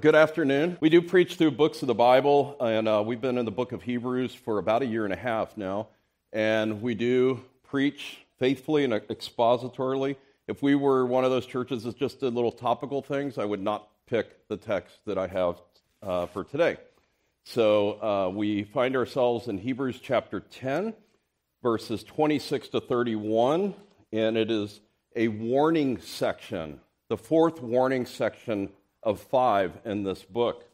Good afternoon. We do preach through books of the Bible, and uh, we've been in the book of Hebrews for about a year and a half now. And we do preach faithfully and expositorily. If we were one of those churches that just did little topical things, I would not pick the text that I have uh, for today. So uh, we find ourselves in Hebrews chapter 10, verses 26 to 31, and it is a warning section, the fourth warning section of five in this book.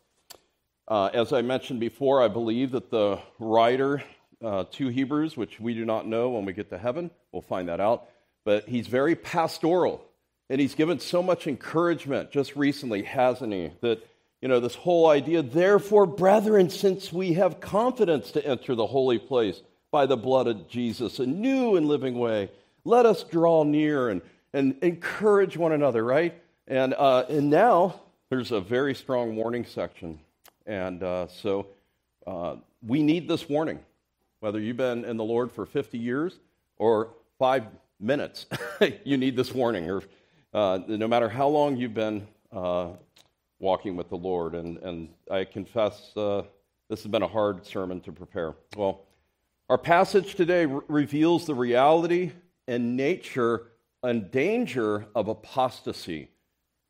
Uh, as I mentioned before, I believe that the writer uh, to Hebrews, which we do not know when we get to heaven, we'll find that out, but he's very pastoral. And he's given so much encouragement just recently, hasn't he? That, you know, this whole idea, therefore, brethren, since we have confidence to enter the holy place by the blood of Jesus, a new and living way, let us draw near and, and encourage one another, right? And, uh, and now there's a very strong warning section. And uh, so uh, we need this warning. Whether you've been in the Lord for 50 years or five minutes, you need this warning. Or uh, no matter how long you've been uh, walking with the Lord. And, and I confess uh, this has been a hard sermon to prepare. Well, our passage today re- reveals the reality and nature and danger of apostasy.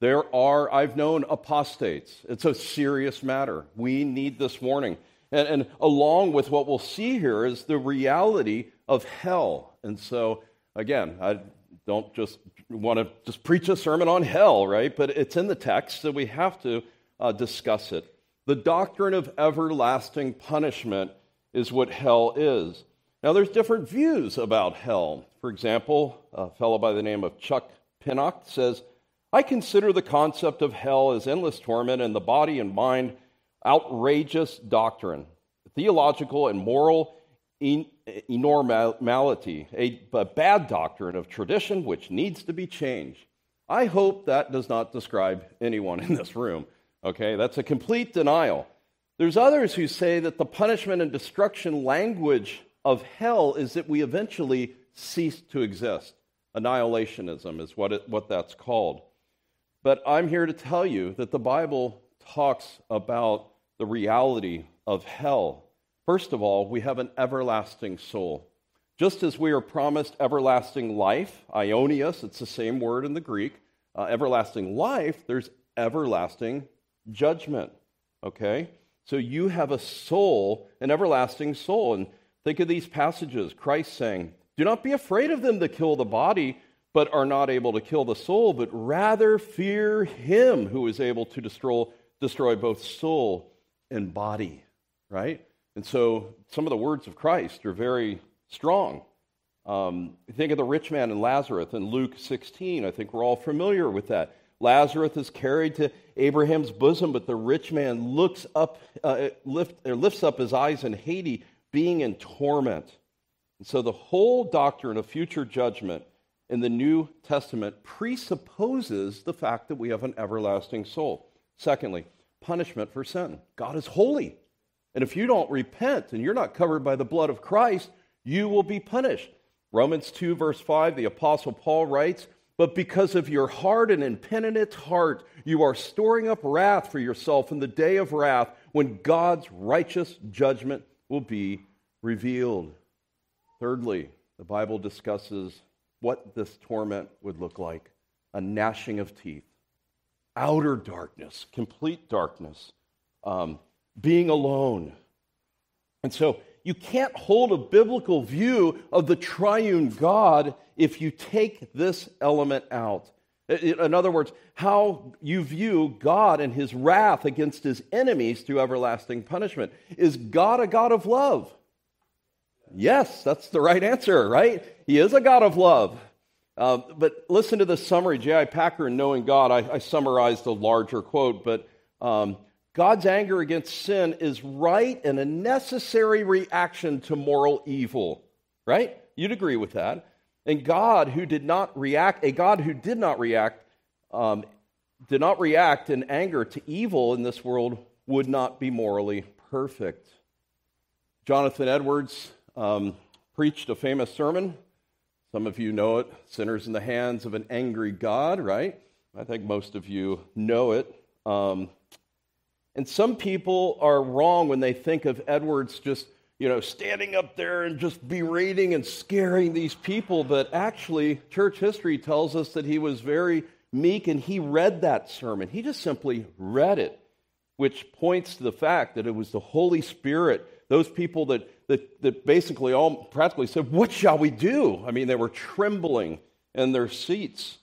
There are, I've known apostates. It's a serious matter. We need this warning. And, and, along with what we'll see here is the reality of hell. And so, again, I don't just want to just preach a sermon on hell, right? But it's in the text, so we have to uh, discuss it. The doctrine of everlasting punishment is what hell is. Now, there's different views about hell. For example, a fellow by the name of Chuck Pinnock says, I consider the concept of hell as endless torment in the body and mind outrageous doctrine, theological and moral enormality, a, a bad doctrine of tradition which needs to be changed. I hope that does not describe anyone in this room. Okay, that's a complete denial. There's others who say that the punishment and destruction language of hell is that we eventually cease to exist. Annihilationism is what, it, what that's called. But I'm here to tell you that the Bible talks about the reality of hell. First of all, we have an everlasting soul. Just as we are promised everlasting life, aionios, it's the same word in the Greek, uh, everlasting life, there's everlasting judgment. Okay? So you have a soul, an everlasting soul. And think of these passages Christ saying, Do not be afraid of them that kill the body, but are not able to kill the soul, but rather fear him who is able to destroy, destroy both soul and body, right? And so some of the words of Christ are very strong. Um, think of the rich man and Lazarus in Luke 16. I think we're all familiar with that. Lazarus is carried to Abraham's bosom, but the rich man looks up, uh, lift, lifts up his eyes in Hades, being in torment. And so the whole doctrine of future judgment in the New Testament presupposes the fact that we have an everlasting soul. Secondly, punishment for sin. God is holy. And if you don't repent and you're not covered by the blood of Christ, you will be punished. Romans 2, verse 5, the Apostle Paul writes, But because of your hard and impenitent heart, you are storing up wrath for yourself in the day of wrath when God's righteous judgment will be revealed. Thirdly, the Bible discusses what this torment would look like a gnashing of teeth, outer darkness, complete darkness, um, being alone. And so you can't hold a biblical view of the triune God if you take this element out. In other words, how you view God and his wrath against his enemies through everlasting punishment. Is God a God of love? Yes, that's the right answer, right? He is a God of love. Uh, but listen to the summary. J.I. Packer in Knowing God, I, I summarized a larger quote, but um, God's anger against sin is right and a necessary reaction to moral evil, right? You'd agree with that. And God, who did not react, a God who did not react, um, did not react in anger to evil in this world, would not be morally perfect. Jonathan Edwards um, preached a famous sermon. Some of you know it Sinners in the Hands of an Angry God, right? I think most of you know it. Um, And some people are wrong when they think of Edwards just, you know, standing up there and just berating and scaring these people. But actually, church history tells us that he was very meek and he read that sermon. He just simply read it, which points to the fact that it was the Holy Spirit, those people that, that, that basically all practically said, What shall we do? I mean, they were trembling in their seats.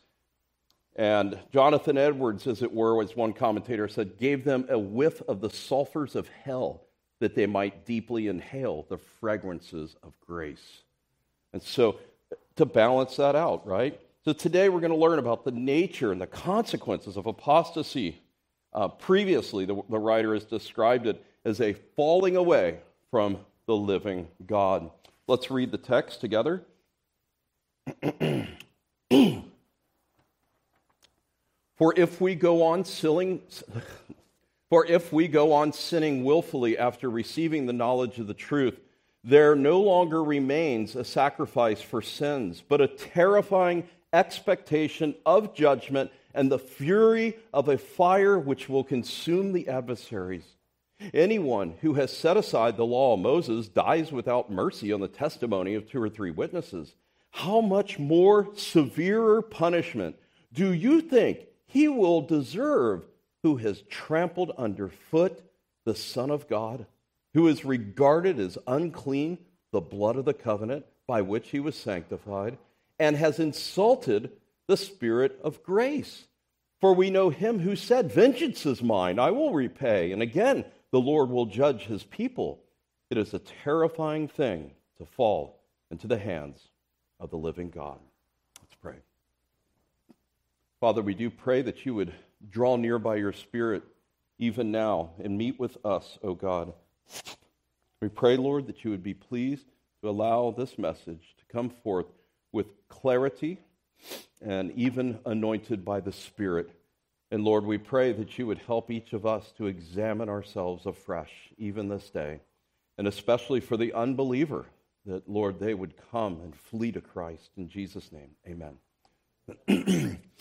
And Jonathan Edwards, as it were, as one commentator said, gave them a whiff of the sulfurs of hell that they might deeply inhale the fragrances of grace. And so, to balance that out, right? So, today we're going to learn about the nature and the consequences of apostasy. Uh, previously, the, the writer has described it as a falling away from the living God. Let's read the text together. For if we go on sinning, for if we go on sinning willfully after receiving the knowledge of the truth, there no longer remains a sacrifice for sins, but a terrifying expectation of judgment and the fury of a fire which will consume the adversaries. Anyone who has set aside the law of Moses dies without mercy on the testimony of two or three witnesses. How much more severer punishment do you think he will deserve who has trampled underfoot the Son of God, who is regarded as unclean the blood of the covenant by which he was sanctified, and has insulted the Spirit of grace. For we know him who said, Vengeance is mine, I will repay. And again, the Lord will judge his people. It is a terrifying thing to fall into the hands of the living God. Let's pray. Father, we do pray that you would draw near by your Spirit even now and meet with us, O God. We pray, Lord, that you would be pleased to allow this message to come forth with clarity and even anointed by the Spirit. And Lord, we pray that you would help each of us to examine ourselves afresh, even this day, and especially for the unbeliever, that, Lord, they would come and flee to Christ. In Jesus' name, amen.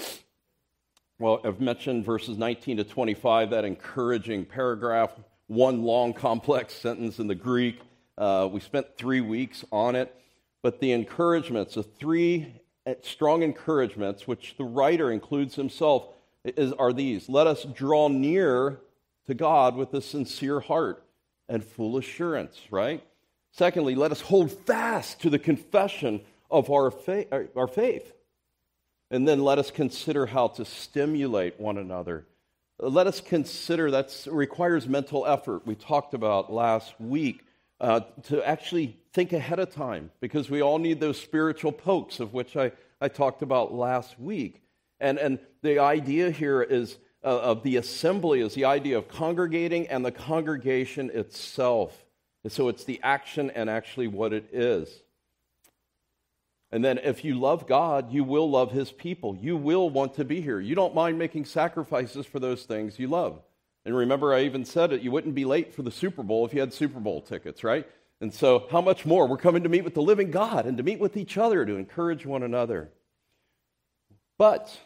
Well, I've mentioned verses 19 to 25, that encouraging paragraph, one long, complex sentence in the Greek. Uh, we spent three weeks on it. But the encouragements, the three eh, strong encouragements, which the writer includes himself, is, are these Let us draw near to God with a sincere heart and full assurance, right? Secondly, let us hold fast to the confession of our, our faith. And then let us consider how to stimulate one another. Let us consider that requires mental effort. We talked about last week uh, to actually think ahead of time because we all need those spiritual pokes of which I, I talked about last week. And, and the idea here is uh, of the assembly is the idea of congregating and the congregation itself. And so it's the action and actually what it is. And then if you love God, you will love his people. You will want to be here. You don't mind making sacrifices for those things you love. And remember, I even said it, you wouldn't be late for the Super Bowl if you had Super Bowl tickets, right? And so, how much more? We're coming to meet with the living God and to meet with each other, to encourage one another. But,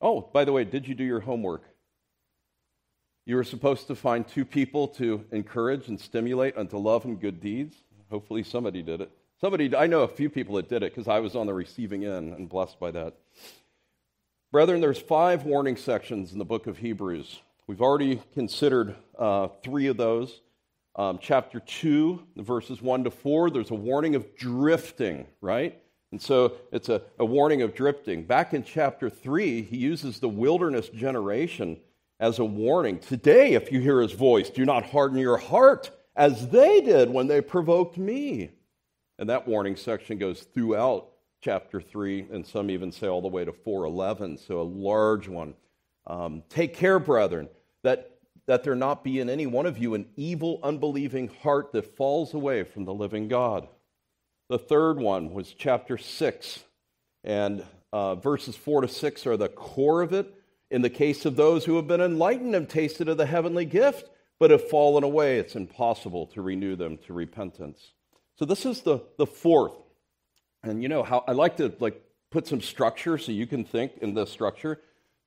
oh, by the way, did you do your homework? You were supposed to find two people to encourage and stimulate unto love and good deeds. Hopefully, somebody did it. Somebody, I know a few people that did it because I was on the receiving end and blessed by that. Brethren, there's five warning sections in the book of Hebrews. We've already considered uh, three of those. Um, chapter 2, verses 1 to 4, there's a warning of drifting, right? And so it's a, a warning of drifting. Back in chapter 3, he uses the wilderness generation as a warning. Today, if you hear his voice, do not harden your heart as they did when they provoked me. And that warning section goes throughout chapter 3, and some even say all the way to 411, so a large one. Um, Take care, brethren, that, that there not be in any one of you an evil, unbelieving heart that falls away from the living God. The third one was chapter 6, and uh, verses 4 to 6 are the core of it. In the case of those who have been enlightened and tasted of the heavenly gift, but have fallen away, it's impossible to renew them to repentance. So this is the, the fourth. And you know how I like to like put some structure so you can think in this structure.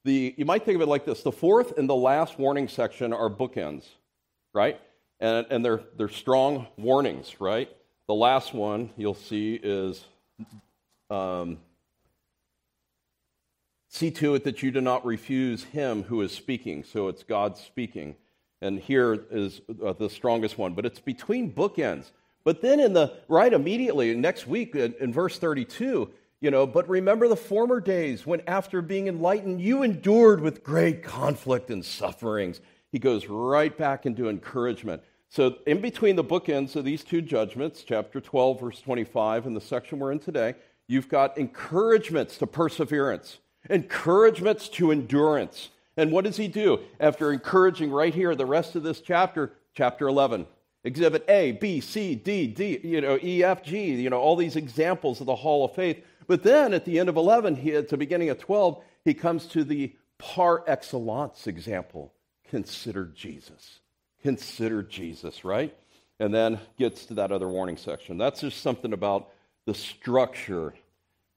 the, you might think of it like this the fourth and the last warning section are bookends, right? And, and they're, they're strong warnings, right? The last one you'll see is um, see to it that you do not refuse him who is speaking. So it's God speaking. And here is uh, the strongest one, but it's between bookends. But then in the right immediately next week in, in verse 32, you know, but remember the former days when after being enlightened you endured with great conflict and sufferings. He goes right back into encouragement. So, in between the bookends of these two judgments, chapter 12, verse 25, and the section we're in today, you've got encouragements to perseverance, encouragements to endurance. And what does he do? After encouraging right here, the rest of this chapter, chapter 11, exhibit A, B, C, D, D, you know, E, F, G, you know, all these examples of the hall of faith. But then at the end of 11, he, at the beginning of 12, he comes to the par excellence example consider Jesus. Consider Jesus, right? And then gets to that other warning section. That's just something about the structure.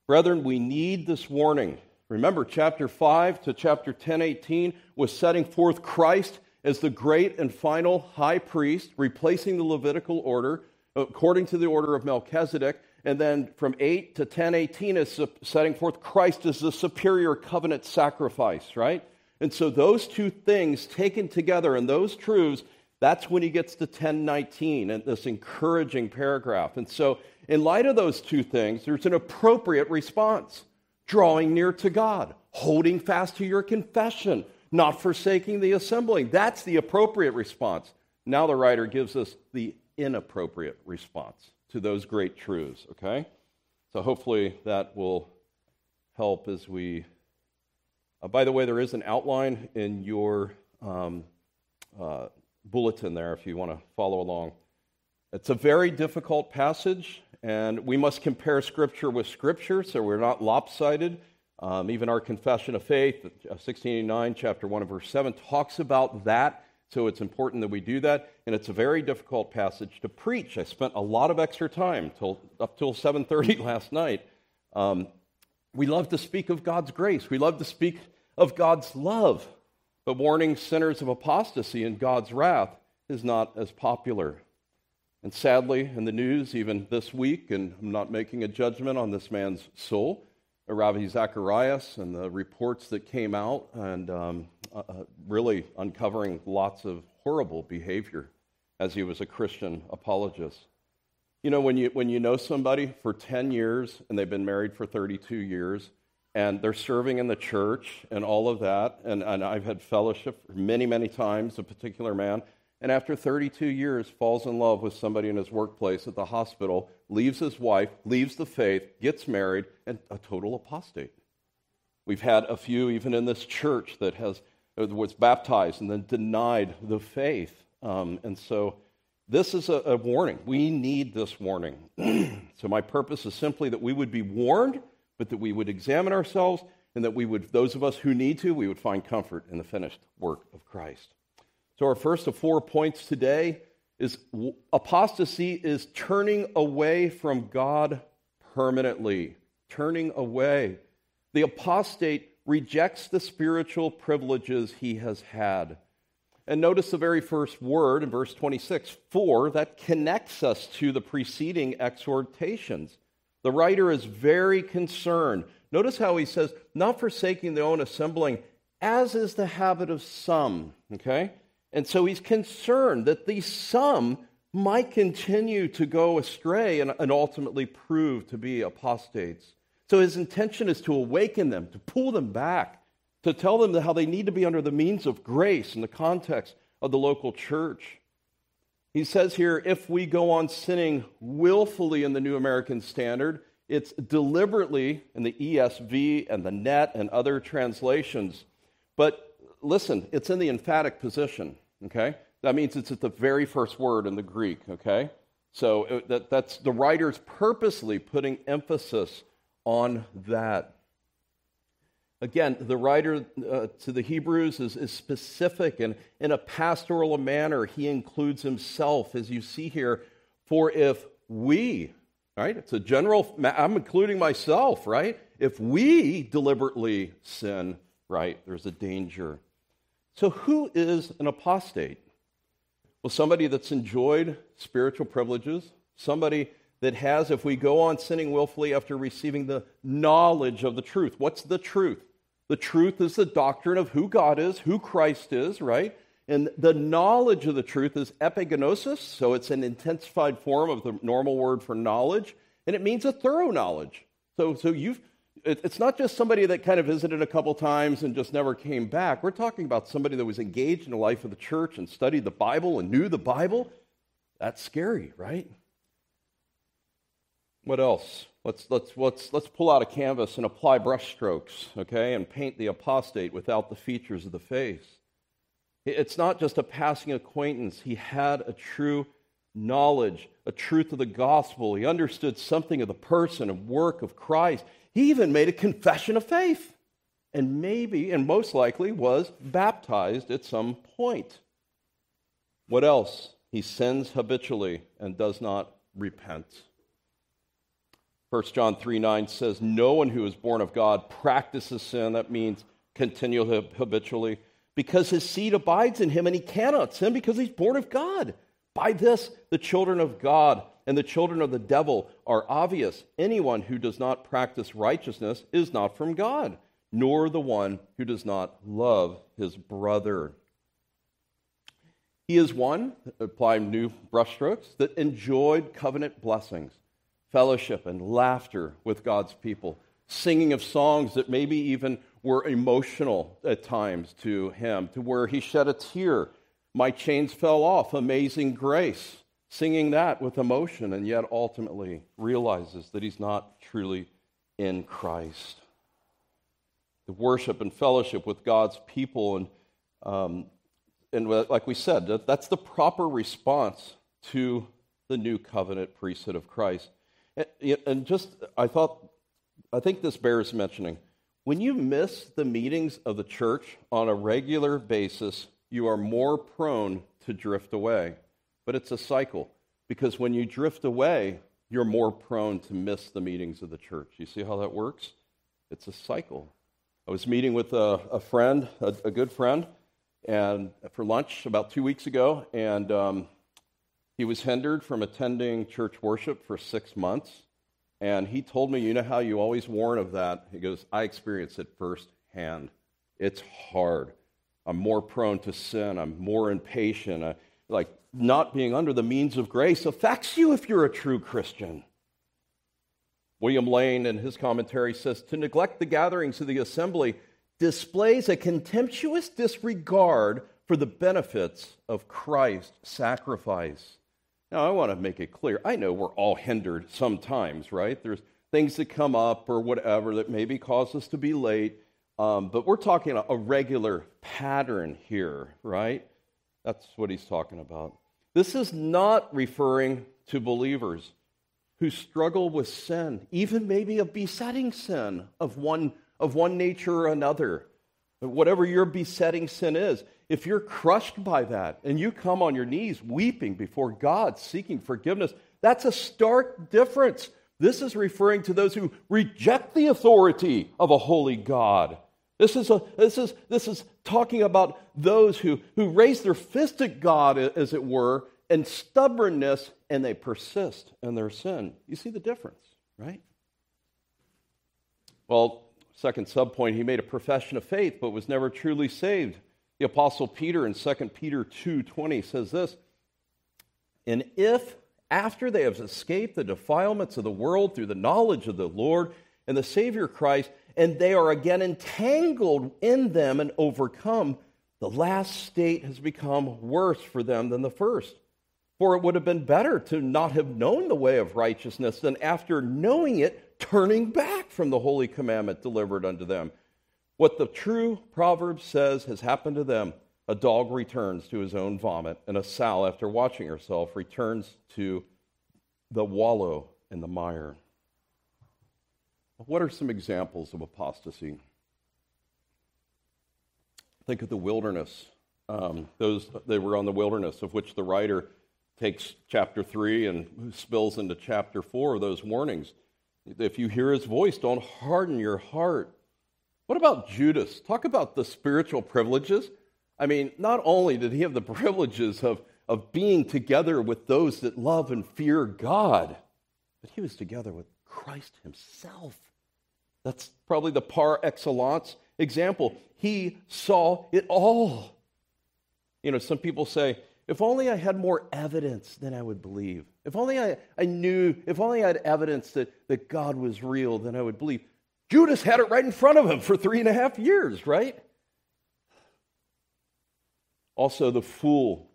Brethren, we need this warning. Remember, chapter 5 to chapter 10, 18 was setting forth Christ as the great and final high priest, replacing the Levitical order according to the order of Melchizedek. And then from 8 to 1018 is setting forth Christ as the superior covenant sacrifice, right? And so those two things taken together and those truths, that's when he gets to 1019 and this encouraging paragraph. And so, in light of those two things, there's an appropriate response drawing near to God, holding fast to your confession, not forsaking the assembling. That's the appropriate response. Now the writer gives us the inappropriate response to those great truths, okay? So hopefully that will help as we. Uh, by the way, there is an outline in your um, uh, bulletin there if you want to follow along. It's a very difficult passage, and we must compare Scripture with Scripture so we're not lopsided. Um, even our Confession of Faith, 1689, uh, chapter 1 and verse 7, talks about that so it's important that we do that, and it's a very difficult passage to preach. I spent a lot of extra time till, up till 7:30 last night. Um, we love to speak of God's grace. We love to speak of God's love, but warning sinners of apostasy and God's wrath is not as popular. And sadly, in the news, even this week, and I'm not making a judgment on this man's soul, Ravi Zacharias and the reports that came out, and um, uh, uh, really uncovering lots of horrible behavior as he was a Christian apologist. You know, when you, when you know somebody for 10 years and they've been married for 32 years and they're serving in the church and all of that, and, and I've had fellowship many, many times, a particular man, and after 32 years falls in love with somebody in his workplace at the hospital, leaves his wife, leaves the faith, gets married, and a total apostate. We've had a few even in this church that has was baptized and then denied the faith. Um, and so this is a, a warning. We need this warning. so my purpose is simply that we would be warned, but that we would examine ourselves and that we would, those of us who need to, we would find comfort in the finished work of Christ. So our first of four points today is apostasy is turning away from God permanently. Turning away. The apostate rejects the spiritual privileges he has had. And notice the very first word in verse 26 for that connects us to the preceding exhortations. The writer is very concerned. Notice how he says, not forsaking their own assembling, as is the habit of some. Okay? And so he's concerned that these some might continue to go astray and, and ultimately prove to be apostates. So his intention is to awaken them, to pull them back, to tell them how they need to be under the means of grace in the context of the local church. He says here, if we go on sinning willfully in the New American Standard, it's deliberately in the ESV and the NET and other translations. But listen, it's in the emphatic position, okay? That means it's at the very first word in the Greek, okay? So uh, that, that's the writer's purposely putting emphasis on that. Again, the writer uh, to the Hebrews is, is specific and in a pastoral manner, he includes himself, as you see here. For if we, right, it's a general, I'm including myself, right? If we deliberately sin, right? There's a danger. So, who is an apostate? Well, somebody that's enjoyed spiritual privileges, somebody that has, if we go on sinning willfully after receiving the knowledge of the truth. What's the truth? The truth is the doctrine of who God is, who Christ is, right? And the knowledge of the truth is epigenosis, so it's an intensified form of the normal word for knowledge, and it means a thorough knowledge. So, so you've, it's not just somebody that kind of visited a couple times and just never came back. We're talking about somebody that was engaged in the life of the church and studied the Bible and knew the Bible. That's scary, right? What else? Let's, let's, let's, let's pull out a canvas and apply brushstrokes, okay, and paint the apostate without the features of the face. It's not just a passing acquaintance. He had a true knowledge, a truth of the gospel. He understood something of the person and work of Christ. He even made a confession of faith and maybe, and most likely, was baptized at some point. What else? He sins habitually and does not repent. 1 John 3 9 says, No one who is born of God practices sin. That means continually habitually because his seed abides in him and he cannot sin because he's born of God. By this, the children of God and the children of the devil are obvious. Anyone who does not practice righteousness is not from God, nor the one who does not love his brother. He is one, applying new brushstrokes, that enjoyed covenant blessings, fellowship, and laughter with God's people, singing of songs that maybe even were emotional at times to him, to where he shed a tear. My chains fell off, amazing grace, singing that with emotion, and yet ultimately realizes that he's not truly in Christ. The worship and fellowship with God's people, and, um, and like we said, that's the proper response to the new covenant priesthood of Christ. And just, I thought, I think this bears mentioning. When you miss the meetings of the church on a regular basis, you are more prone to drift away. But it's a cycle because when you drift away, you're more prone to miss the meetings of the church. You see how that works? It's a cycle. I was meeting with a, a friend, a, a, good friend, and for lunch about two weeks ago, and um, he was hindered from attending church worship for six months. And he told me, you know how you always warn of that? He goes, I experienced it firsthand. It's hard. I'm more prone to sin. I'm more impatient. I, like, not being under the means of grace affects you if you're a true Christian. William Lane, in his commentary, says to neglect the gatherings of the assembly displays a contemptuous disregard for the benefits of Christ's sacrifice. Now, I want to make it clear. I know we're all hindered sometimes, right? There's things that come up or whatever that maybe cause us to be late. Um, but we're talking a regular pattern here, right? That's what he's talking about. This is not referring to believers who struggle with sin, even maybe a besetting sin of one, of one nature or another. Whatever your besetting sin is, if you're crushed by that and you come on your knees weeping before God, seeking forgiveness, that's a stark difference. This is referring to those who reject the authority of a holy God. This is, a, this is, this is talking about those who, who raise their fist at God, as it were, and stubbornness, and they persist in their sin. You see the difference, right? Well, second subpoint, he made a profession of faith, but was never truly saved. The apostle Peter in 2 Peter 2:20 says this, "And if after they have escaped the defilements of the world through the knowledge of the Lord and the Savior Christ, and they are again entangled in them and overcome, the last state has become worse for them than the first. For it would have been better to not have known the way of righteousness than after knowing it, turning back from the holy commandment delivered unto them." What the true proverb says has happened to them. A dog returns to his own vomit, and a sow, after watching herself, returns to the wallow in the mire. What are some examples of apostasy? Think of the wilderness. Um, those they were on the wilderness, of which the writer takes chapter three and spills into chapter four those warnings. If you hear his voice, don't harden your heart What about Judas? Talk about the spiritual privileges. I mean, not only did he have the privileges of, of being together with those that love and fear God, but he was together with Christ himself. That's probably the par excellence example. He saw it all. You know, some people say, if only I had more evidence, then I would believe. If only I, I knew, if only I had evidence that, that God was real, then I would believe. Judas had it right in front of him for three and a half years, right? Also, the fool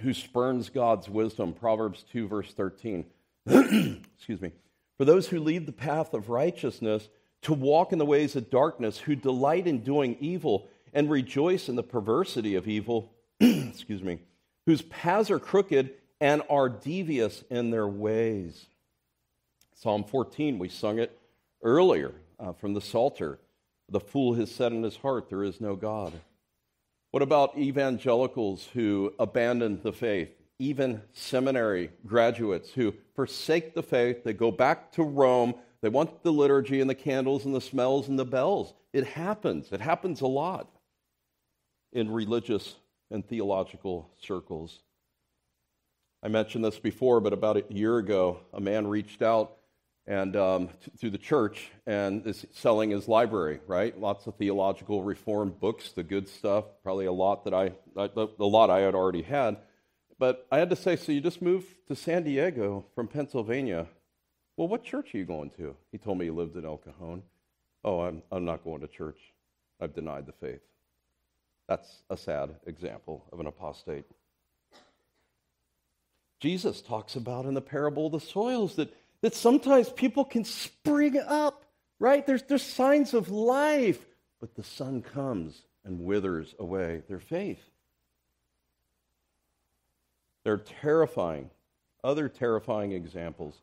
who spurns God's wisdom, Proverbs 2, verse 13. Excuse me. For those who lead the path of righteousness to walk in the ways of darkness, who delight in doing evil and rejoice in the perversity of evil, excuse me, whose paths are crooked and are devious in their ways. Psalm 14, we sung it earlier uh, from the Psalter. The fool has said in his heart, There is no God. What about evangelicals who abandon the faith? Even seminary graduates who forsake the faith, they go back to Rome, they want the liturgy and the candles and the smells and the bells. It happens. It happens a lot in religious and theological circles. I mentioned this before, but about a year ago, a man reached out and um, through the church and is selling his library. Right, lots of theological reform books, the good stuff. Probably a lot that I, a lot I had already had. But I had to say, so you just moved to San Diego from Pennsylvania. Well, what church are you going to? He told me he lived in El Cajon. Oh, I'm, I'm not going to church. I've denied the faith. That's a sad example of an apostate. Jesus talks about in the parable of the soils that, that sometimes people can spring up, right? There's, there's signs of life, but the sun comes and withers away their faith. They're terrifying, other terrifying examples.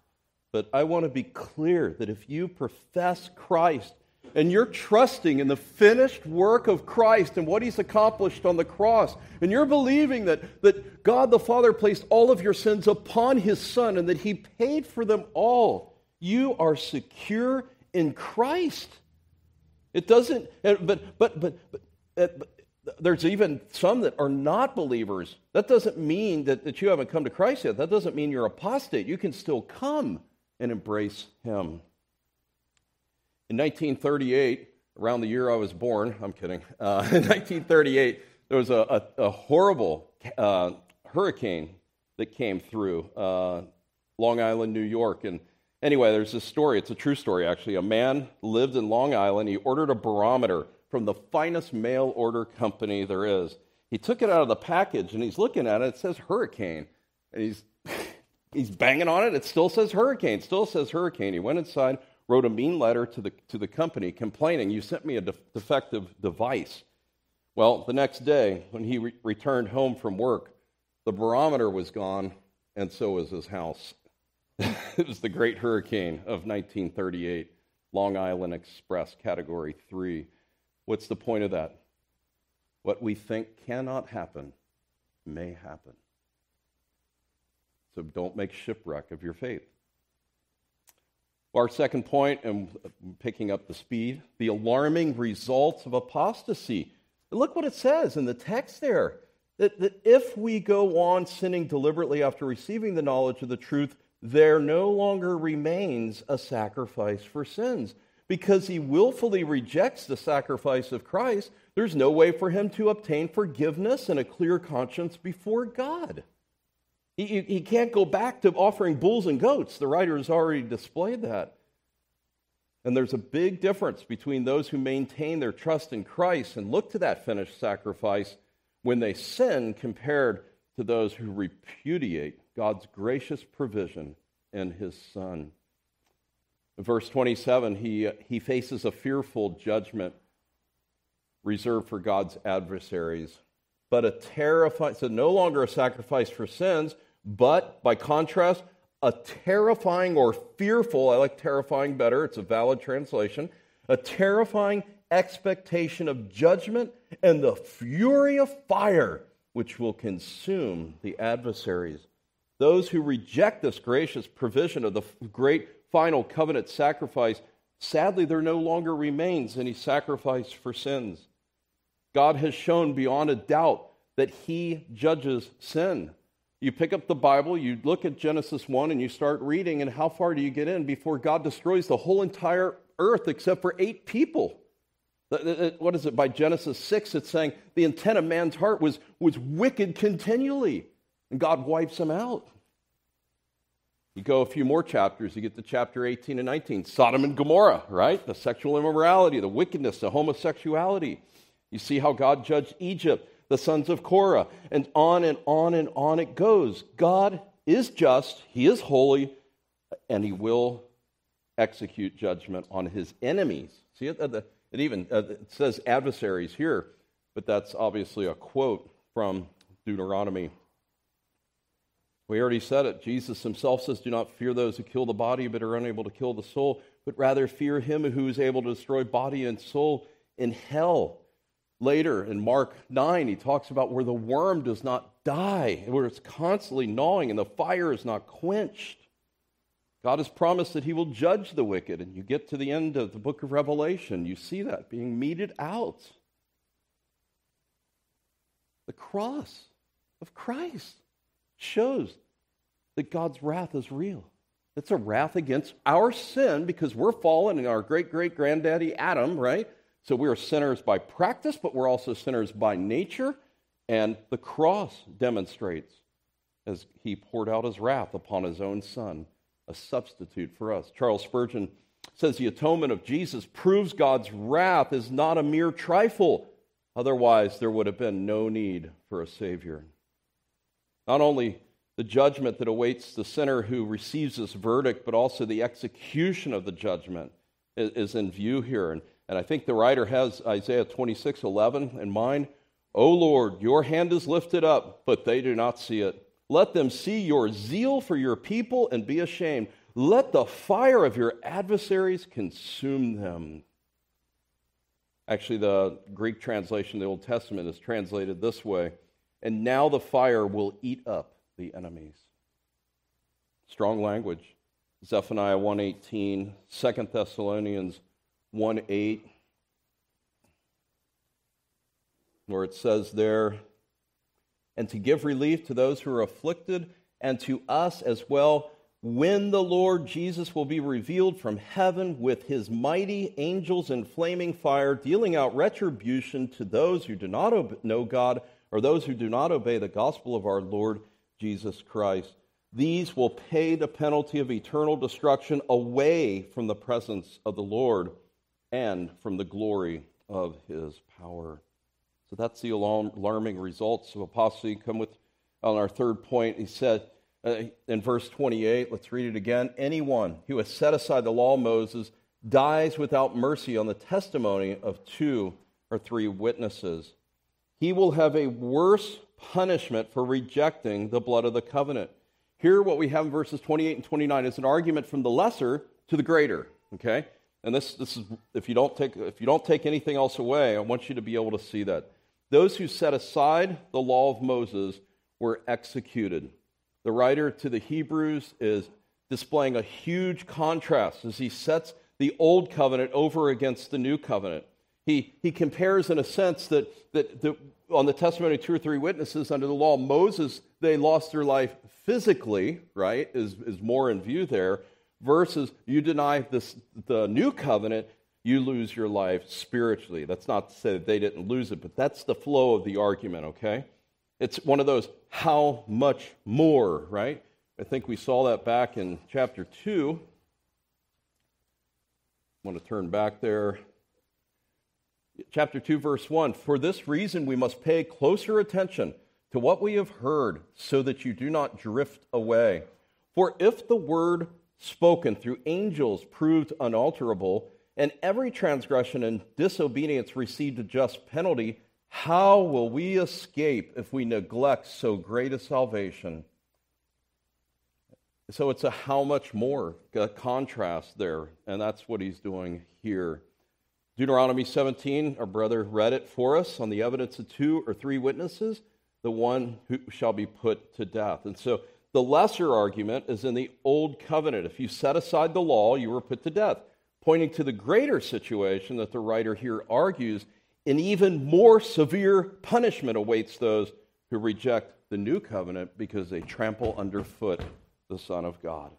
But I want to be clear that if you profess Christ and you're trusting in the finished work of Christ and what he's accomplished on the cross, and you're believing that, that God the Father placed all of your sins upon his Son and that he paid for them all, you are secure in Christ. It doesn't, but, but, but, but, uh, but there's even some that are not believers. That doesn't mean that, that you haven't come to Christ yet. That doesn't mean you're apostate. You can still come and embrace him. In 1938, around the year I was born, I'm kidding, uh, in 1938, there was a, a, a horrible uh, hurricane that came through uh, Long Island, New York. And anyway, there's this story. It's a true story, actually. A man lived in Long Island. He ordered a barometer from the finest mail order company there is. He took it out of the package and he's looking at it. It says hurricane. And he's, he's banging on it. It still says hurricane. Still says hurricane. He went inside, wrote a mean letter to the, to the company complaining, You sent me a defective device. Well, the next day, when he re- returned home from work, the barometer was gone, and so was his house. it was the Great Hurricane of 1938, Long Island Express, Category 3. What's the point of that? What we think cannot happen may happen. So don't make shipwreck of your faith. Our second point, and picking up the speed, the alarming results of apostasy. Look what it says in the text there that, that if we go on sinning deliberately after receiving the knowledge of the truth, there no longer remains a sacrifice for sins. Because he willfully rejects the sacrifice of Christ, there's no way for him to obtain forgiveness and a clear conscience before God. He, he can't go back to offering bulls and goats. The writer has already displayed that. And there's a big difference between those who maintain their trust in Christ and look to that finished sacrifice when they sin compared to those who repudiate God's gracious provision in his Son. In verse 27, he, he faces a fearful judgment reserved for God's adversaries but a terrifying, so no longer a sacrifice for sins, but by contrast, a terrifying or fearful, I like terrifying better, it's a valid translation, a terrifying expectation of judgment and the fury of fire which will consume the adversaries. Those who reject this gracious provision of the great final covenant sacrifice Sadly, there no longer remains any sacrifice for sins. God has shown beyond a doubt that He judges sin. You pick up the Bible, you look at Genesis 1, and you start reading, and how far do you get in before God destroys the whole entire earth except for eight people? What is it? By Genesis 6, it's saying the intent of man's heart was, was wicked continually, and God wipes them out. You go a few more chapters, you get to chapter 18 and 19. Sodom and Gomorrah, right? The sexual immorality, the wickedness, the homosexuality. You see how God judged Egypt, the sons of Korah, and on and on and on it goes. God is just, He is holy, and He will execute judgment on His enemies. See, it, it even uh, it says adversaries here, but that's obviously a quote from Deuteronomy we already said it. Jesus himself says, Do not fear those who kill the body but are unable to kill the soul, but rather fear him who is able to destroy body and soul in hell. Later in Mark 9, he talks about where the worm does not die, where it's constantly gnawing and the fire is not quenched. God has promised that he will judge the wicked. And you get to the end of the book of Revelation, you see that being meted out. The cross of Christ shows that God's wrath is real. It's a wrath against our sin because we're fallen and our great great granddaddy Adam, right? So we are sinners by practice, but we're also sinners by nature. And the cross demonstrates as he poured out his wrath upon his own son, a substitute for us. Charles Spurgeon says the atonement of Jesus proves God's wrath is not a mere trifle. Otherwise, there would have been no need for a Savior. Not only the judgment that awaits the sinner who receives this verdict, but also the execution of the judgment is, in view here. And, and I think the writer has Isaiah 26 11 in mind. O Lord, your hand is lifted up, but they do not see it. Let them see your zeal for your people and be ashamed. Let the fire of your adversaries consume them. Actually, the Greek translation of the Old Testament is translated this way And now the fire will eat up the enemies. Strong language. Zephaniah 1:18, 2 Thessalonians 1:8 where it says there and to give relief to those who are afflicted and to us as well when the Lord Jesus will be revealed from heaven with his mighty angels in flaming fire, dealing out retribution to those who do not know God or those who do not obey the gospel of our Lord Jesus Christ. These will pay the penalty of eternal destruction away from the presence of the Lord and from the glory of his power. So that's the alarming results of apostasy. Come with on our third point. He said uh, in verse 28, let's read it again. Anyone who has set aside the law of Moses dies without mercy on the testimony of two or three witnesses. He will have a worse punishment for rejecting the blood of the covenant. Here, what we have in verses 28 and 29 is an argument from the lesser to the greater. Okay? And this, this is, if you, don't take, if you don't take anything else away, I want you to be able to see that. Those who set aside the law of Moses were executed. The writer to the Hebrews is displaying a huge contrast as he sets the old covenant over against the new covenant. He, he compares, in a sense, that, that, that on the testimony of two or three witnesses under the law, Moses, they lost their life physically, right, is, is more in view there, versus you deny this, the new covenant, you lose your life spiritually. That's not to say that they didn't lose it, but that's the flow of the argument, okay? It's one of those how much more, right? I think we saw that back in chapter 2. I want to turn back there chapter 2, verse 1 For this reason, we must pay closer attention to what we have heard, so that you do not drift away. For if the word spoken through angels proved unalterable, and every transgression and disobedience received a just penalty, how will we escape if we neglect so great a salvation? So it's a how much more contrast there, and that's what he's doing here. Deuteronomy 17, our brother read it for us on the evidence of two or three witnesses, the one who shall be put to death. And so the lesser argument is in the old covenant. If you set aside the law, you were put to death. pointing to the greater situation that the writer here argues an even more severe punishment awaits those who reject the new covenant because they trample underfoot the Son of God.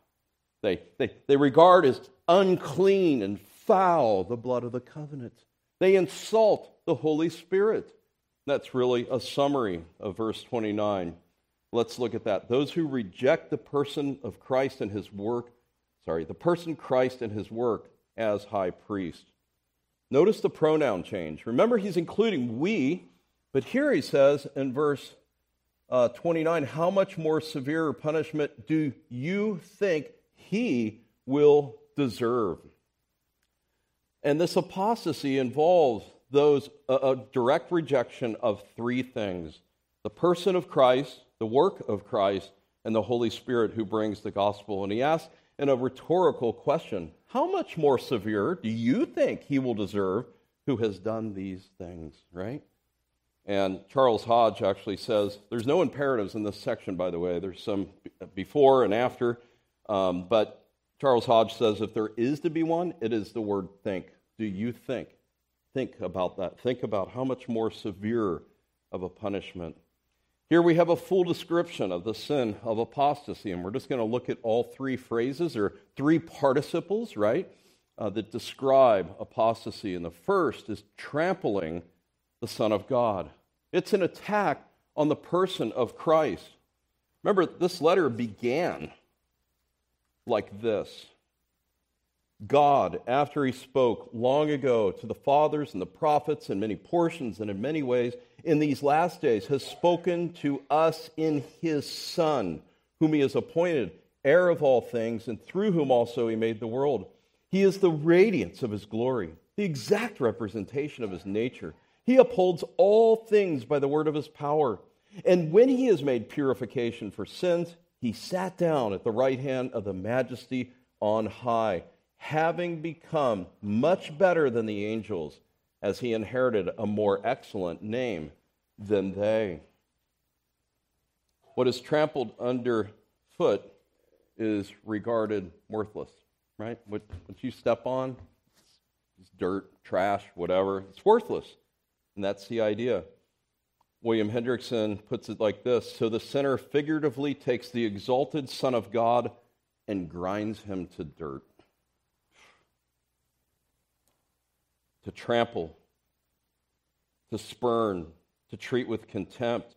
They, they, they regard as unclean and foul the blood of the covenant. They insult the Holy Spirit. That's really a summary of verse 29. Let's look at that. Those who reject the person of Christ and his work, sorry, the person Christ and his work as high priest. Notice the pronoun change. Remember, he's including we, but here he says in verse uh, 29 How much more severe punishment do you think he will deserve? And this apostasy involves those a, a direct rejection of three things the person of Christ, the work of Christ, and the Holy Spirit who brings the gospel. And he asks in a rhetorical question How much more severe do you think he will deserve who has done these things, right? And Charles Hodge actually says there's no imperatives in this section, by the way. There's some before and after. Um, but Charles Hodge says if there is to be one, it is the word think. Do you think? Think about that. Think about how much more severe of a punishment. Here we have a full description of the sin of apostasy, and we're just going to look at all three phrases or three participles, right, uh, that describe apostasy. And the first is trampling the Son of God. It's an attack on the person of Christ. Remember, this letter began like this God, after he spoke long ago to the fathers and the prophets in many portions and in many ways, in these last days has spoken to us in his Son, whom he has appointed heir of all things, and through whom also he made the world. He is the radiance of his glory, the exact representation of his nature. He upholds all things by the word of his power. And when he has made purification for sins, he sat down at the right hand of the majesty on high, having become much better than the angels, as he inherited a more excellent name than they. What is trampled underfoot is regarded worthless, right? What, what you step on, it's dirt, trash, whatever, it's worthless. And that's the idea. William Hendriksen puts it like this So the sinner figuratively takes the exalted Son of God and grinds him to dirt. To trample, to spurn, to treat with contempt.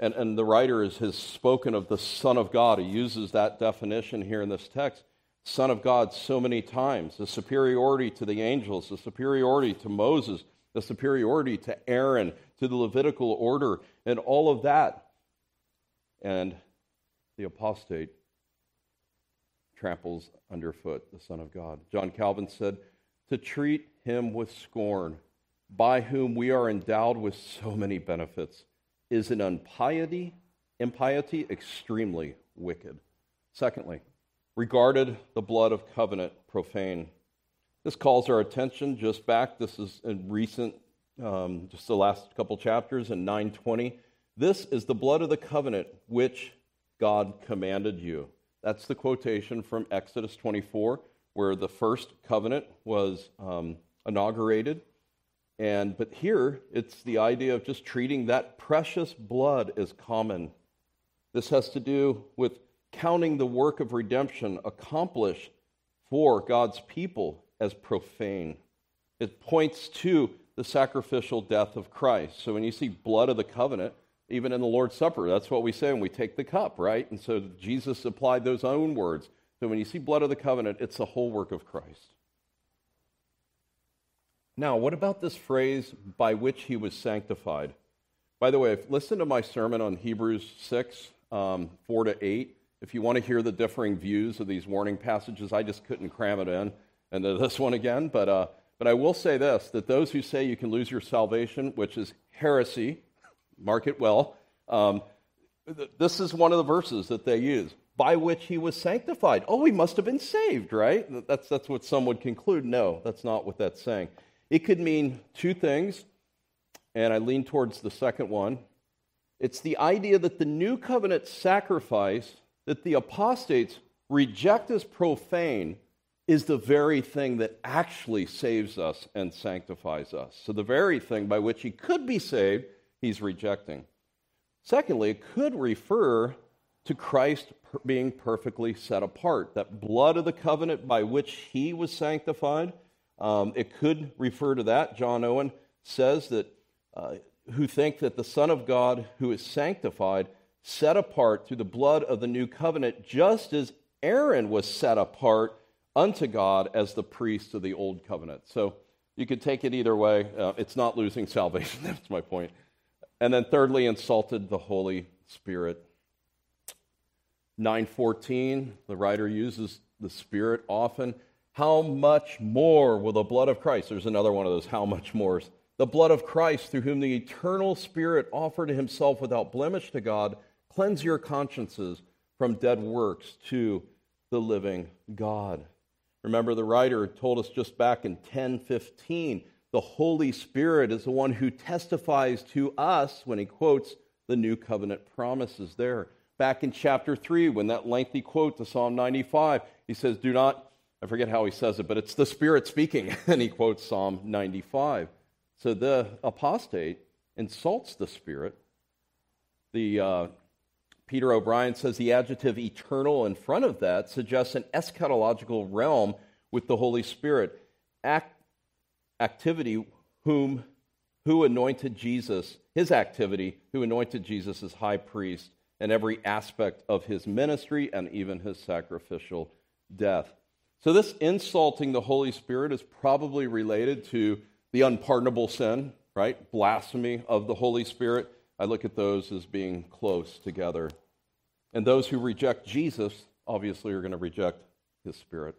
And, and the writer is, has spoken of the Son of God. He uses that definition here in this text. Son of God so many times. The superiority to the angels, the superiority to Moses, the superiority to Aaron, to the Levitical order, and all of that. And the apostate tramples underfoot the Son of God. John Calvin said, To treat him with scorn, by whom we are endowed with so many benefits, is an impiety, impiety extremely wicked. Secondly, regarded the blood of covenant profane. This calls our attention just back. This is in recent, um, just the last couple chapters in 920. This is the blood of the covenant which God commanded you. That's the quotation from Exodus 24, where the first covenant was um, inaugurated. And but here it's the idea of just treating that precious blood as common. This has to do with counting the work of redemption accomplished for God's people as profane. It points to the sacrificial death of Christ. So when you see blood of the covenant, even in the Lord's Supper, that's what we say when we take the cup, right? And so Jesus applied those own words. So when you see blood of the covenant, it's the whole work of Christ. Now, what about this phrase, by which he was sanctified? By the way, if, listen to my sermon on Hebrews 6, um, 4 to 8. If you want to hear the differing views of these warning passages, I just couldn't cram it in into this one again. But, uh, but I will say this that those who say you can lose your salvation, which is heresy, mark it well, um, th- this is one of the verses that they use by which he was sanctified. Oh, he must have been saved, right? That's, that's what some would conclude. No, that's not what that's saying. It could mean two things, and I lean towards the second one. It's the idea that the new covenant sacrifice that the apostates reject as profane is the very thing that actually saves us and sanctifies us. So, the very thing by which he could be saved, he's rejecting. Secondly, it could refer to Christ being perfectly set apart. That blood of the covenant by which he was sanctified, um, it could refer to that. John Owen says that uh, who think that the Son of God, who is sanctified, set apart through the blood of the new covenant, just as Aaron was set apart unto God as the priest of the old covenant. So you could take it either way. Uh, it's not losing salvation. That's my point. And then thirdly, insulted the Holy Spirit. 914, the writer uses the Spirit often. How much more will the blood of Christ? There's another one of those how much mores. The blood of Christ, through whom the eternal Spirit offered himself without blemish to God, cleanse your consciences from dead works to the living God. Remember, the writer told us just back in 1015 the Holy Spirit is the one who testifies to us when he quotes the new covenant promises there. Back in chapter 3, when that lengthy quote to Psalm 95, he says, Do not, I forget how he says it, but it's the Spirit speaking. and he quotes Psalm 95. So the apostate insults the Spirit. The uh, Peter O'Brien says the adjective eternal in front of that suggests an eschatological realm with the Holy Spirit. Act, activity, whom, who anointed Jesus, his activity, who anointed Jesus as high priest, and every aspect of his ministry and even his sacrificial death. So, this insulting the Holy Spirit is probably related to the unpardonable sin, right? Blasphemy of the Holy Spirit I look at those as being close together. And those who reject Jesus obviously are going to reject his spirit.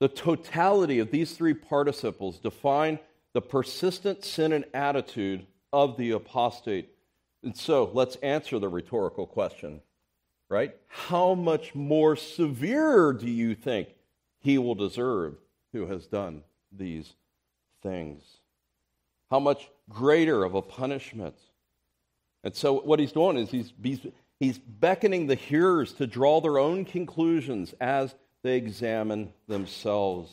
The totality of these three participles define the persistent sin and attitude of the apostate. And so let's answer the rhetorical question, right? How much more severe do you think he will deserve who has done these things? How much greater of a punishment? And so what he's doing is he's, he's, he's beckoning the hearers to draw their own conclusions as they examine themselves.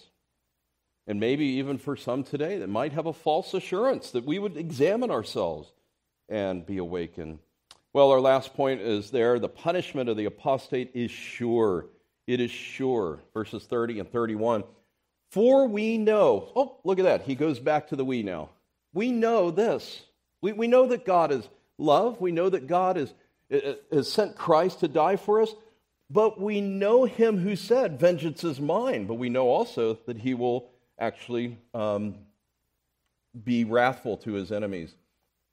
And maybe even for some today that might have a false assurance that we would examine ourselves and be awakened. Well, our last point is there the punishment of the apostate is sure. It is sure. Verses 30 and 31. For we know, oh, look at that. He goes back to the we now. We know this. We, we know that God is love. We know that God has, has sent Christ to die for us. But we know him who said, Vengeance is mine. But we know also that he will actually um, be wrathful to his enemies.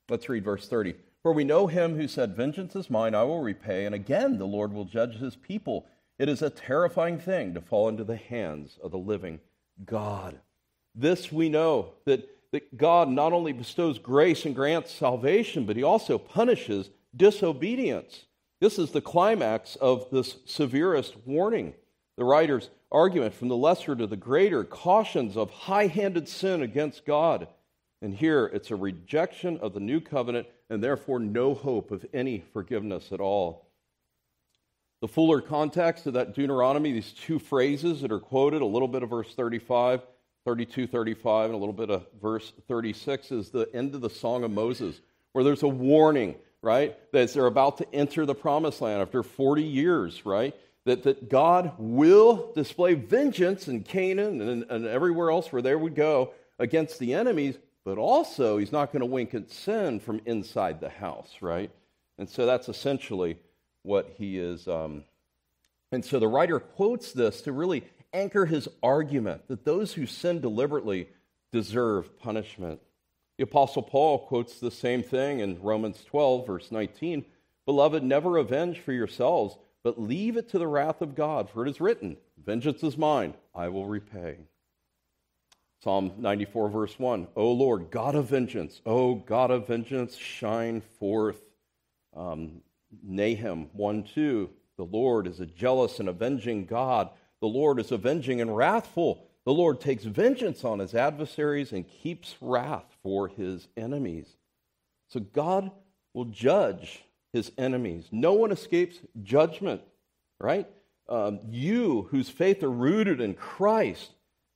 Let's read verse 30. For we know him who said, Vengeance is mine, I will repay. And again, the Lord will judge his people. It is a terrifying thing to fall into the hands of the living God. This we know that that God not only bestows grace and grants salvation, but he also punishes disobedience. This is the climax of this severest warning. The writer's argument from the lesser to the greater cautions of high handed sin against God. And here it's a rejection of the new covenant and therefore no hope of any forgiveness at all. The fuller context of that Deuteronomy, these two phrases that are quoted, a little bit of verse 35 32, 35, and a little bit of verse 36 is the end of the Song of Moses, where there's a warning, right? That they're about to enter the promised land after 40 years, right? That, that God will display vengeance in Canaan and, and everywhere else where they would go against the enemies, but also he's not going to wink at sin from inside the house, right? And so that's essentially what he is. Um, and so the writer quotes this to really anchor his argument that those who sin deliberately deserve punishment. The Apostle Paul quotes the same thing in Romans 12, verse 19 Beloved, never avenge for yourselves, but leave it to the wrath of God, for it is written, Vengeance is mine, I will repay. Psalm 94, verse 1 O Lord, God of vengeance, O God of vengeance, shine forth. Um, Nahum 1 2 The Lord is a jealous and avenging God the Lord is avenging and wrathful. The Lord takes vengeance on his adversaries and keeps wrath for his enemies. So God will judge his enemies. No one escapes judgment, right? um, you whose faith are rooted in Christ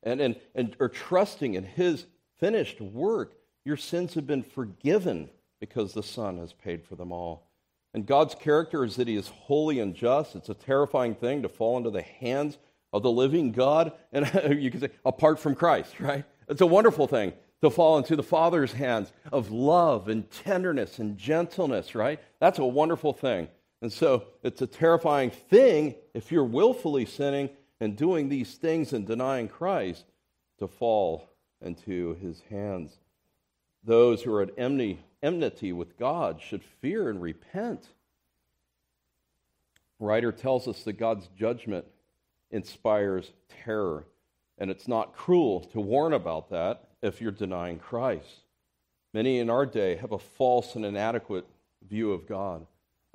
and, and, and are trusting in his finished work, your sins have been forgiven because the Son has paid for them all. And God's character is that he is holy and just. It's a terrifying thing to fall into the hands of the living God, and you can say, apart from Christ, right? It's a wonderful thing to fall into the Father's hands of love and tenderness and gentleness, right? That's a wonderful thing. And so it's a terrifying thing if you're willfully sinning and doing these things and denying Christ to fall into his hands. Those who are at enmity with God should fear and repent. writer tells us that God's judgment inspires terror, and it's not cruel to warn about that if you're denying Christ. Many in our day have a false and inadequate view of God.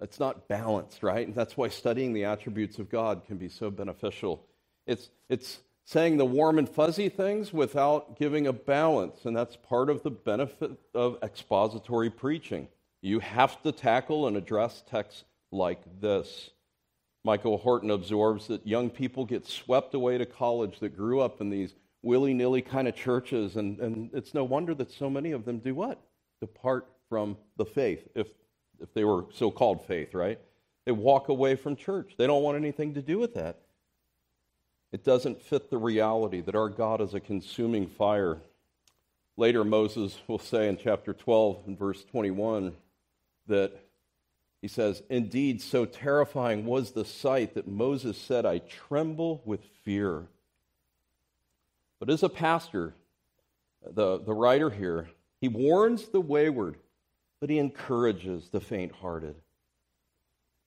It's not balanced, right? And that's why studying the attributes of God can be so beneficial. It's, it's saying the warm and fuzzy things without giving a balance, and that's part of the benefit of expository preaching. You have to tackle and address texts like this. Michael Horton absorbs that young people get swept away to college that grew up in these willy nilly kind of churches, and, and it's no wonder that so many of them do what? Depart from the faith, if, if they were so called faith, right? They walk away from church. They don't want anything to do with that. It doesn't fit the reality that our God is a consuming fire. Later, Moses will say in chapter 12 and verse 21 that he says, Indeed, so terrifying was the sight that Moses said, I tremble with fear. But as a pastor, the, the writer here, he warns the wayward, but he encourages the faint hearted.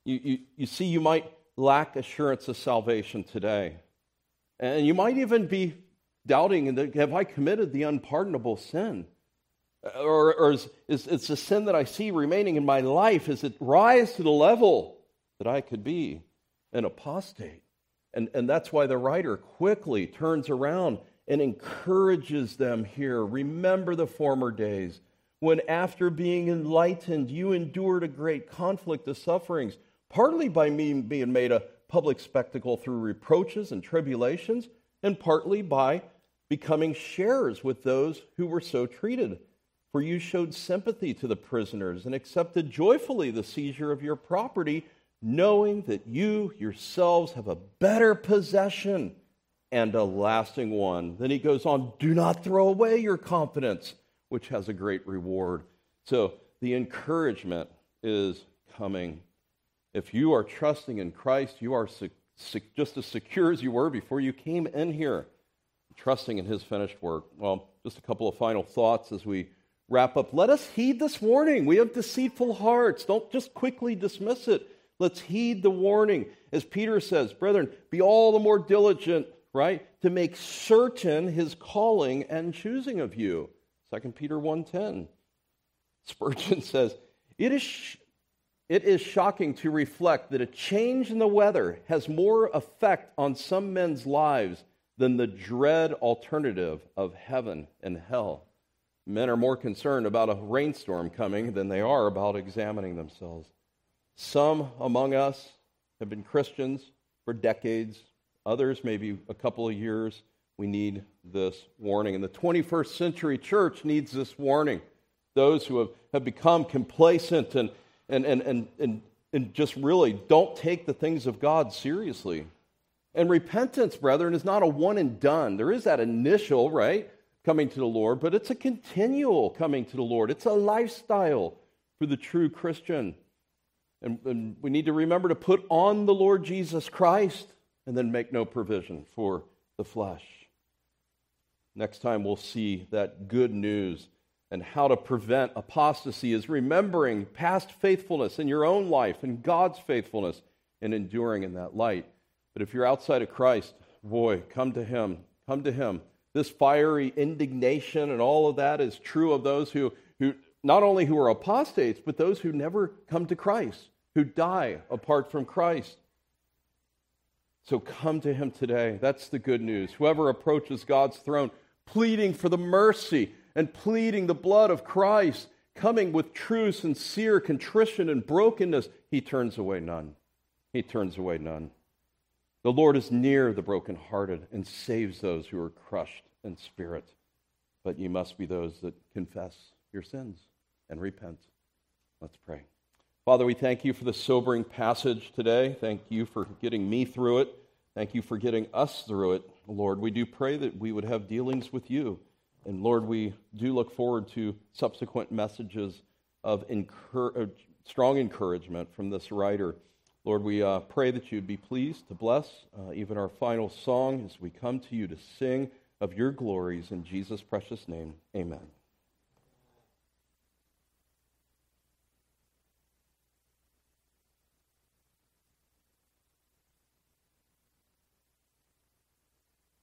You, you, you see, you might lack assurance of salvation today. And you might even be doubting have I committed the unpardonable sin? Uh, or, or is, is it's a sin that I see remaining in my life? Is it rise to the level that I could be an apostate? And, and that's why the writer quickly turns around and encourages them here. Remember the former days when, after being enlightened, you endured a great conflict of sufferings, partly by me being made a public spectacle through reproaches and tribulations, and partly by becoming sharers with those who were so treated. For you showed sympathy to the prisoners and accepted joyfully the seizure of your property, knowing that you yourselves have a better possession and a lasting one. Then he goes on, do not throw away your confidence, which has a great reward. So the encouragement is coming. If you are trusting in Christ, you are just as secure as you were before you came in here, trusting in his finished work. Well, just a couple of final thoughts as we wrap up. Let us heed this warning. We have deceitful hearts. Don't just quickly dismiss it. Let's heed the warning. As Peter says, brethren, be all the more diligent right? To make certain his calling and choosing of you. 2 Peter 1:10. Spurgeon says, "It is it is shocking to reflect that a change in the weather has more effect on some men's lives than the dread alternative of heaven and hell. Men are more concerned about a rainstorm coming than they are about examining themselves. Some among us have been Christians for decades, others maybe a couple of years. We need this warning. And the 21st century church needs this warning. Those who have, have become complacent and, and, and, and, and, and just really don't take the things of God seriously. And repentance, brethren, is not a one and done. There is that initial, right, coming to the Lord, but it's a continual coming to the Lord. It's a lifestyle for the true Christian. And, and we need to remember to put on the Lord Jesus Christ and then make no provision for the flesh. Next time we'll see that good news and how to prevent apostasy is remembering past faithfulness in your own life and God's faithfulness and enduring in that light. But if you're outside of Christ, boy, come to Him. Come to Him. This fiery indignation and all of that is true of those who, who not only who are apostates, but those who never come to Christ, who die apart from Christ. So come to him today. That's the good news. Whoever approaches God's throne, pleading for the mercy and pleading the blood of Christ, coming with true, sincere contrition and brokenness, he turns away none. He turns away none. The Lord is near the brokenhearted and saves those who are crushed in spirit. But ye must be those that confess your sins and repent. Let's pray. Father, we thank you for the sobering passage today. Thank you for getting me through it. Thank you for getting us through it. Lord, we do pray that we would have dealings with you. And Lord, we do look forward to subsequent messages of encourage, strong encouragement from this writer. Lord, we uh, pray that you'd be pleased to bless uh, even our final song as we come to you to sing of your glories in Jesus' precious name. Amen.